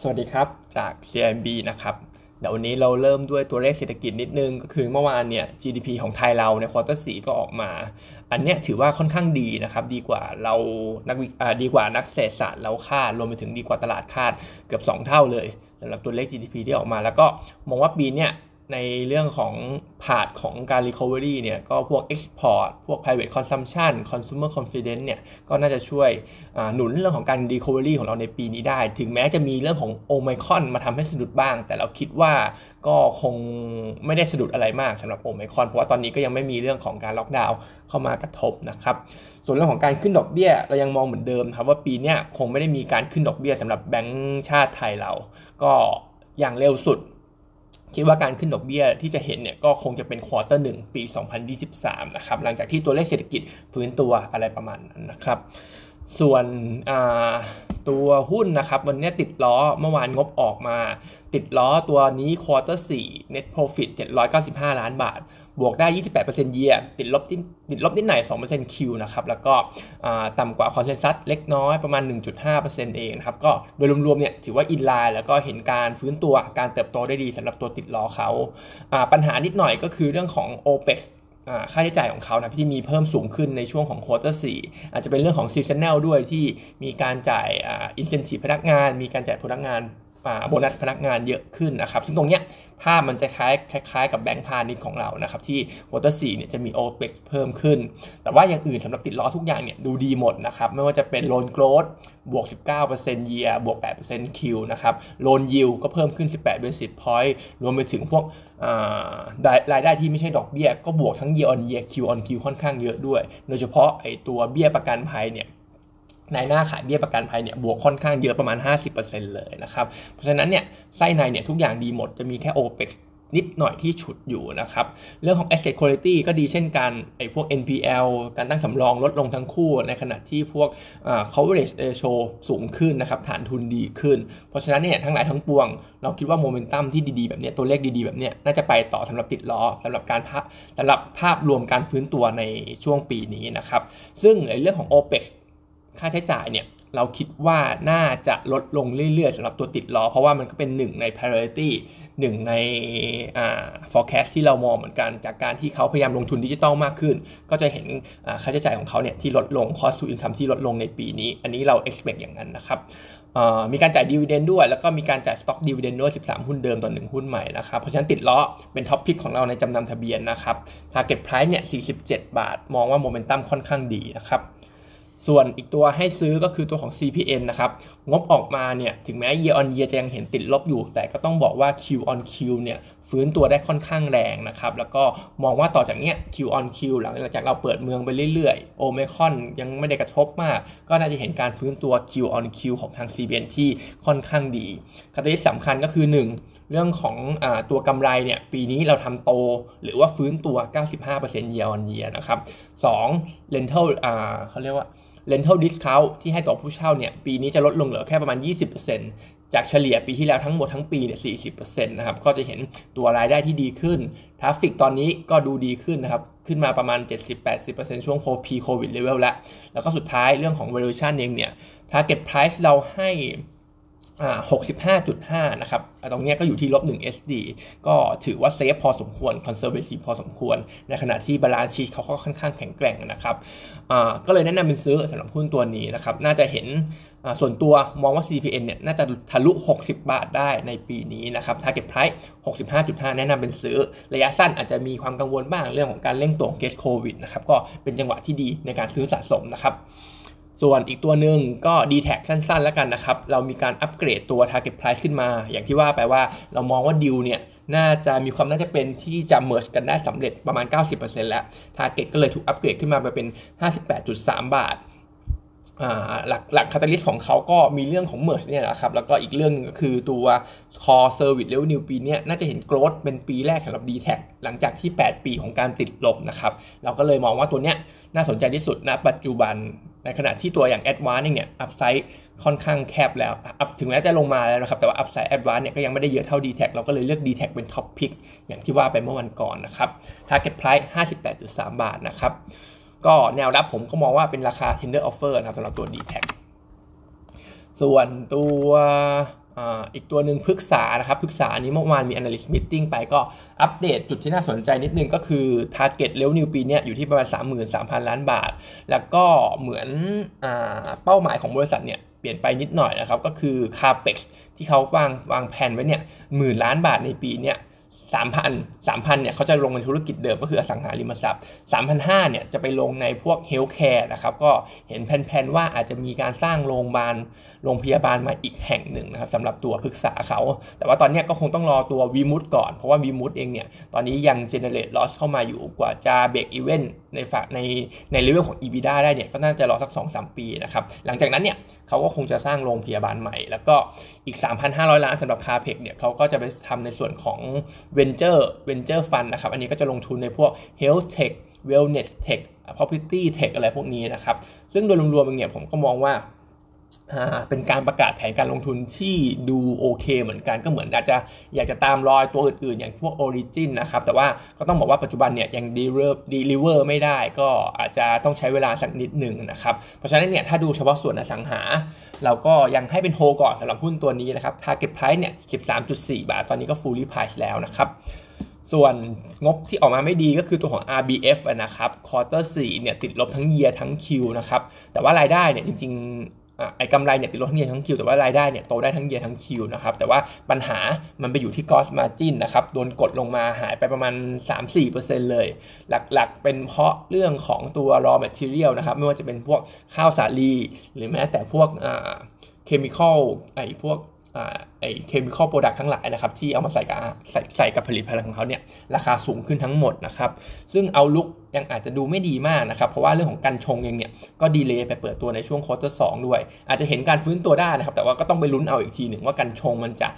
สวัสดีครับจาก CMB นะครับเดี๋ยววันนี้เราเริ่มด้วยตัวเลขเศรษฐกิจนิดนึง ก็คือเมื่อวานเนี่ย GDP ของไทยเราในควอเตอร์สก็ออกมา อันเนี้ยถือว่าค่อนข้างดีนะครับ ดีกว่าเรานักดีกว่านักเศรษฐศาสตร์เราคาด รวมไปถึงดีกว่าตลาดคาดเกือบ 2 เท่าเลยสำหรับตัวเลข GDP ที่ออกมา แล้วก็มองว่าปีเนี้ย ในเรื่องของผาดของการ recovery เนี่ยก็พวก export พวก private consumption consumer confidence เนี่ยก็น่าจะช่วยหนุนเรื่องของการ recovery ของเราในปีนี้ได้ ถึงแม้จะมีเรื่องของ omicron มาทำให้สะดุดบ้าง แต่เราคิดว่าก็คงไม่ได้สะดุดอะไรมากสำหรับ omicron เพราะว่าตอนนี้ก็ยังไม่มีเรื่องของการล็อกดาวน์เข้ามากระทบนะครับส่วนเรื่องของการขึ้นดอกเบี้ยเรายังมองเหมือนเดิมครับว่าปีนี้คงไม่ได้มีการขึ้นดอกเบี้ยสำหรับแบงก์ชาติไทยเรา ก็อย่างเร็วสุด คิดว่าการขึ้นดอกเบี้ยที่จะเห็นเนี่ยก็คงจะเป็นควอเตอร์หนึ่งปี 2023 นะครับหลังจากที่ตัวเลขเศรษฐกิจฟื้นตัวอะไรประมาณนั้นนะครับ ส่วนตัวหุ้นนะครับ วันนี้ติดล้อเมื่อวานงบออกมา ติดล้อตัวนี้ quarter 4 net profit 795 ล้านบาท บวกได้ 28%เยียติดลบติดลบนิดหน่อย2% Q นะครับ แล้วก็ต่ำกว่า consensus เล็กน้อยประมาณ 1.5%เองนะครับ ก็โดยรวมๆเนี่ยถือว่า in line แล้วก็เห็นการฟื้นตัวการเติบโตได้ดีสำหรับตัวติดล้อเขาปัญหานิดหน่อยก็คือเรื่องของ OPEX ค่าใช้จ่ายของเขานะที่มีเพิ่มสูงขึ้นในช่วงของควอเตอร์สอาจจะเป็นเรื่องของซีซันแนลด้วยที่มีการจ่ายอินเซนティブพนักงาน มีการจ่ายพนักงาน โบนัสพนักงานเยอะขึ้นนะครับ ซึ่งตรงเนี้ยภาพมันจะคล้ายคล้ายกับแบงก์พาณิชย์ของเรานะครับ ที่ quarter สี่เนี่ยจะมี OPEX เพิ่มขึ้น แต่ว่าอย่างอื่นสำหรับติดล้อทุกอย่างเนี่ยดูดีหมดนะครับ ไม่ว่าจะเป็น loan growth บวก 19%เยียบวก8% Q นะครับโลนยิวก็เพิ่มขึ้น 18 basis point รวมไปถึงพวกรายได้ที่ไม่ใช่ดอกเบี้ย ก็บวกทั้ง year on year Q on Q ค่อนข้างเยอะด้วย โดยเฉพาะไอตัวเบี้ยประกันภัยเนี่ย นายหน้าขายเบี้ยประกันภัยเนี่ยบวกค่อนข้างเยอะประมาณ 50%เลยนะครับเพราะฉะนั้นเนี่ยไส้ในเนี่ยทุกอย่างดีหมดจะมีแค่ OPEX นิดหน่อยที่ฉุดอยู่นะครับ เรื่องของ asset quality ก็ดีเช่นกันไอ้พวก NPL การตั้งสำรองลดลงทั้งคู่ ในขณะที่พวก coverage ratio สูงขึ้นนะครับ ฐานทุนดีขึ้น เพราะฉะนั้นเนี่ยทั้งหลายทั้งปวง เราคิดว่าโมเมนตัมที่ดีๆ แบบนี้ตัวเลขดีๆ แบบนี้น่าจะไปต่อสำหรับติดล้อสำหรับการสำหรับภาพรวมการฟื้นตัวในช่วงปีนี้นะครับ ซึ่งในเรื่องของ OPEX ค่าใช้จ่ายเนี่ยเราคิดว่าน่าจะลดลงเรื่อยๆสำหรับตัวติดล้อ เพราะว่ามันก็เป็นหนึ่งใน priority หนึ่งใน forecast ที่เรามองเหมือนกัน จากการที่เขาพยายามลงทุนดิจิตอลมากขึ้น ก็จะเห็นค่าใช้จ่ายของเขาเนี่ยที่ลดลง cost to income ที่ลดลงในปีนี้ อันนี้เรา expect อย่างนั้นนะครับมีการจ่าย dividend ด้วย แล้วก็มีการจ่าย stock dividend ด้วย 13 หุ้นเดิมต่อ1หุ้นใหม่นะครับ เพราะฉะนั้นติดล้อเป็น top pick ของเราในจำนำทะเบียนนะครับ target price เนี่ย 47 บาท มองว่าโมเมนตัมค่อนข้างดีนะครับ ส่วนอีกตัวให้ซื้อก็คือตัวของ CPN นะครับ งบออกมาเนี่ย ถึงแม้ year on year จะยังเห็นติดลบอยู่ แต่ก็ต้องบอกว่า Q on Q เนี่ยฟื้นตัวได้ค่อนข้างแรงนะครับ แล้วก็มองว่าต่อจากเนี้ย Q on Q หลังจากเราเปิดเมืองไปเรื่อยๆ โอเมคอนยังไม่ได้กระทบมาก ก็น่าจะเห็นการฟื้นตัว Q on Q ของทาง CPN ที่ค่อนข้างดีคติสำคัญก็คือ 1 เรื่องของอตัวกำไรเนี่ย ปีนี้เราทำโตหรือว่าฟื้นตัว 95% year on year นะครับ2 rental อ่าเขาเรียกว่า rental discount ที่ให้ต่อผู้เช่าเนี่ยปีนี้จะลดลงเหลือแค่ประมาณ 20%จากเฉลี่ยปีที่แล้วทั้งหมดทั้งปีเนี่ย 40%นะครับก็จะเห็นตัวรายได้ที่ดีขึ้น traffic ตอนนี้ก็ดูดีขึ้นนะครับขึ้นมาประมาณ 70-80%ช่วง pre-COVID level แล้ว แล้วก็สุดท้ายเรื่องของ valuation เองเนี่ย target price เราให้ 65.5 นะครับ ตรงนี้ก็อยู่ที่ลบ 1 SD ก็ถือว่า safe พอสมควร conservative พอสมควร ในขณะที่ balance sheet เขาก็ค่อนข้างแข็งแกร่งนะครับก็เลยแนะนำเป็นซื้อสำหรับหุ้นตัวนี้นะครับ น่าจะเห็นส่วนตัวมองว่า CPN เนี่ยน่าจะทะลุ 60 บาทได้ในปีนี้นะครับ target price 65.5 แนะนำเป็นซื้อ ระยะสั้นอาจจะมีความกังวลบ้างเรื่องของการเร่งตัวของเกสโควิดนะครับ ก็เป็นจังหวะที่ดีในการซื้อสะสมนะครับ ส่วนอีกตัวหนึ่งก็ d t แทสั้นๆ แล้วกันนะครับ เรามีการอัปเกรดตัว Target Price ขึ้นมา อย่างที่ว่าไปว่าเรามองว่าดิวเนี่ยน่าจะมีความน่าจะเป็นที่จะเมิร์ชกันได้สำเร็จประมาณ 90%แล้ว Target ก็เลยถูกอัปเกรดขึ้นมาไปเป็น 58.3 บาทหลักหลัก catalyst ของเขาก็มีเรื่องของ merge เนี่ยนะครับ แล้วก็อีกเรื่องนึงก็คือตัว Core Service Revenue ปีนี้น่าจะเห็น growth เป็นปีแรกสำหรับ d t แทหลังจากที่ 8 ปีของการติดลบนะครับ เราก็เลยมองว่าตัวเนี้ยน่าสนใจที่สุดณปัจจุบัน ในขณะที่ตัวอย่าง Advance เนี่ย upside ค่อนข้างแคบแล้วถึงแม้จะลงมาแล้วนะครับ แต่ว่า upside Advance เนี่ยก็ยังไม่ได้เยอะเท่า d t แทเราก็เลยเลือก d t แทเป็น top pickอย่างที่ว่าไปเมื่อวันก่อนนะครับ Target Price 58.3 บาทนะครับ ก็แนวรับผมก็มองว่าเป็นราคา tender offer นะครับสำหรับตัว d t แทส่วนตัว อีกตัวหนึ่งพฤกษานะครับพฤกษานี้เมื่อวานมี analyst meeting ไปก็อัปเดตจุดที่น่าสนใจนิดนึงก็คือ target revenue ปีนี้อยู่ที่ประมาณ 33,000 ล้านบาท แล้วก็เหมือนเป้าหมายของบริษัทเนี่ยเปลี่ยนไปนิดหน่อยนะครับ ก็คือ capex ที่เขาวางวางแผนไว้เนี่ยหมื่นล้านบาทในปีเนี้ย สามพันสามพันเนี่ยเขาจะลงในธุรกิจเดิมก็คืออสังหาริมทรัพย์สามพันห้าเนี่ยจะไปลงในพวก healthcare นะครับก็เห็นแผนๆว่าอาจจะมีการสร้างโรงพยาบาลโรงพยาบาลมาอีกแห่งหนึ่งนะครับสำหรับตัวพฤกษาเขา แต่ว่าตอนนี้ก็คงต้องรอตัววิมุตก่อน เพราะว่าวิมุตเองเนี่ยตอนนี้ยัง generate loss เข้ามาอยู่กว่าจะ break even ในฝากในในเลเวลของ EBITDA ได้เนี่ยก็น่าจะรอสัก 2-3 ปีนะครับ หลังจากนั้นเนี่ยเขาก็คงจะสร้างโรงพยาบาลใหม่ แล้วก็อีก 3,500 ล้านสำหรับคาเพกเนี่ยเขาก็จะไปทำในส่วนของ Venture Venture Fund นะครับ อันนี้ก็จะลงทุนในพวก Health Tech Wellness Tech Property Tech อะไรพวกนี้นะครับ ซึ่งโดยรวมๆเนี่ยผมก็มองว่า เป็นการประกาศแผนการลงทุนที่ดูโอเคเหมือนกันก็เหมือนอาจจะอยากจะตามรอยตัวอื่นๆ อย่างพวก Origin นะครับ แต่ว่าก็ต้องบอกว่าปัจจุบันเนี่ยยัง deliver ไม่ได้ก็อาจจะต้องใช้เวลาสักนิดหนึ่งนะครับ เพราะฉะนั้นเนี่ยถ้าดูเฉพาะส่วนอสังหา เราก็ยังให้เป็นโฮก่อนสำหรับหุ้นตัวนี้นะครับ target price เนี่ย 13.4 บาท ตอนนี้ก็ fully price แล้วนะครับส่วนงบที่ออกมาไม่ดีก็คือตัวของ RBF นะครับ quarter 4เนี่ยติดลบทั้ง year ทั้ง Q นะครับแต่ว่ารายได้เนี่ยจริงๆ ไอ้กำไรเนี่ยติดลบทั้งเยียทั้งคิวแต่ว่ารายได้เนี่ยโตได้ทั้งเยียทั้งคิวนะครับแต่ว่าปัญหามันไปอยู่ที่ cost margin นะครับโดนกดลงมาหายไปประมาณ 3-4%เลย หลักๆเป็นเพราะเรื่องของตัว raw material นะครับไม่ว่าจะเป็นพวกข้าวสาลี หรือแม้แต่พวก chemical ไอ้พวก ไอ chemical product ทั้งหลายนะครับที่เอามาใส่กับใส่ใส่กับผลิตภัณฑ์ของเขาเนี่ยราคาสูงขึ้นทั้งหมดนะครับซึ่ง outlook ยังอาจจะดูไม่ดีมากนะครับเพราะว่าเรื่องของกัญชงเองเนี่ยก็ delay ไปเปิดตัวในช่วง quarter สี่ด้วย อาจจะเห็นการฟื้นตัวได้นะครับแต่ว่าก็ต้องไปลุ้นเอาอีกทีหนึ่งว่ากัญชงมันจะ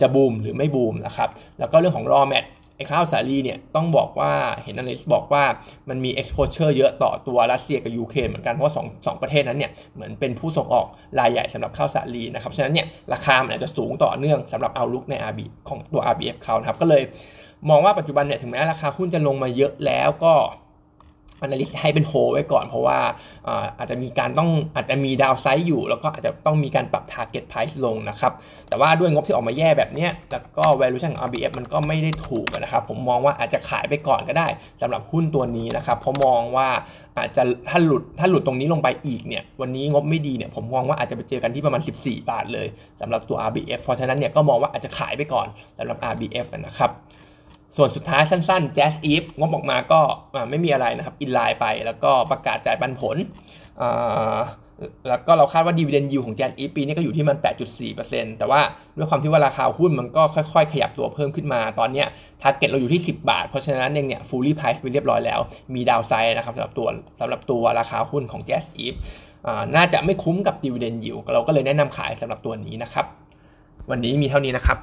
จะบูมหรือไม่บูมนะครับแล้วก็เรื่องของรอแมท ไอ้ข้าวสาลีเนี่ยต้องบอกว่าเห็นอนาลิสบอกว่ามันมี exposure เยอะต่อตัวรัสเซียกับยูเครนเหมือนกันเพราะว่าสองสองประเทศนั้นเนี่ยเหมือนเป็นผู้ส่งออกรายใหญ่สำหรับข้าวสาลีนะครับฉะนั้นเนี่ยราคามันอาจจะสูงต่อเนื่องสำหรับเอาลุกใน RB ของตัว RBF เขานะครับก็เลย มองว่าปัจจุบันเนี่ยถึงแม้ราคาหุ้นจะลงมาเยอะแล้วก็ อนาลิสให้เป็นโฮไว้ก่อน เพราะว่าอาจจะมีการต้องอาจจะมีดาวไซด์อยู่ แล้วก็อาจจะต้องมีการปรับ target price ลงนะครับ แต่ว่าด้วยงบที่ออกมาแย่แบบนี้แล้วก็ valuation ของ RBF มันก็ไม่ได้ถูกนะครับ ผมมองว่าอาจจะขายไปก่อนก็ได้สำหรับหุ้นตัวนี้นะครับ เพราะมองว่าอาจจะถ้าหลุดถ้าหลุดตรงนี้ลงไปอีกเนี่ยวันนี้งบไม่ดีเนี่ยผมมองว่าอาจจะไปเจอกันที่ประมาณ 14 บาทเลยสำหรับตัว RBF เพราะฉะนั้นเนี่ยก็มองว่าอาจจะขายไปก่อนสำหรับ RBF นะครับ ส่วนสุดท้ายสั้นๆ Jazz Eve งบออกมาก็ไม่มีอะไรนะครับ อินไลน์ไปแล้วก็ประกาศจ่ายปันผล แล้วก็เราคาดว่าดีเวเดนยูของ Jazz Eve ปีนี้ก็อยู่ที่มัน 8.4%แต่ว่าด้วยความที่ว่าราคาหุ้นมันก็ค่อยๆ ขยับตัวเพิ่มขึ้นมา ตอนนี้ target เราอยู่ที่ 10 บาท เพราะฉะนั้นเองเนี่ย fully price ไปเรียบร้อยแล้ว มี downside นะครับสำหรับตัวสำหรับตัวราคาหุ้นของ Jazz Eve น่าจะไม่คุ้มกับดีเวเดนยูเราก็เลยแนะนำขายสำหรับตัวนี้นะครับ วันนี้มีเท่านี้นะครับ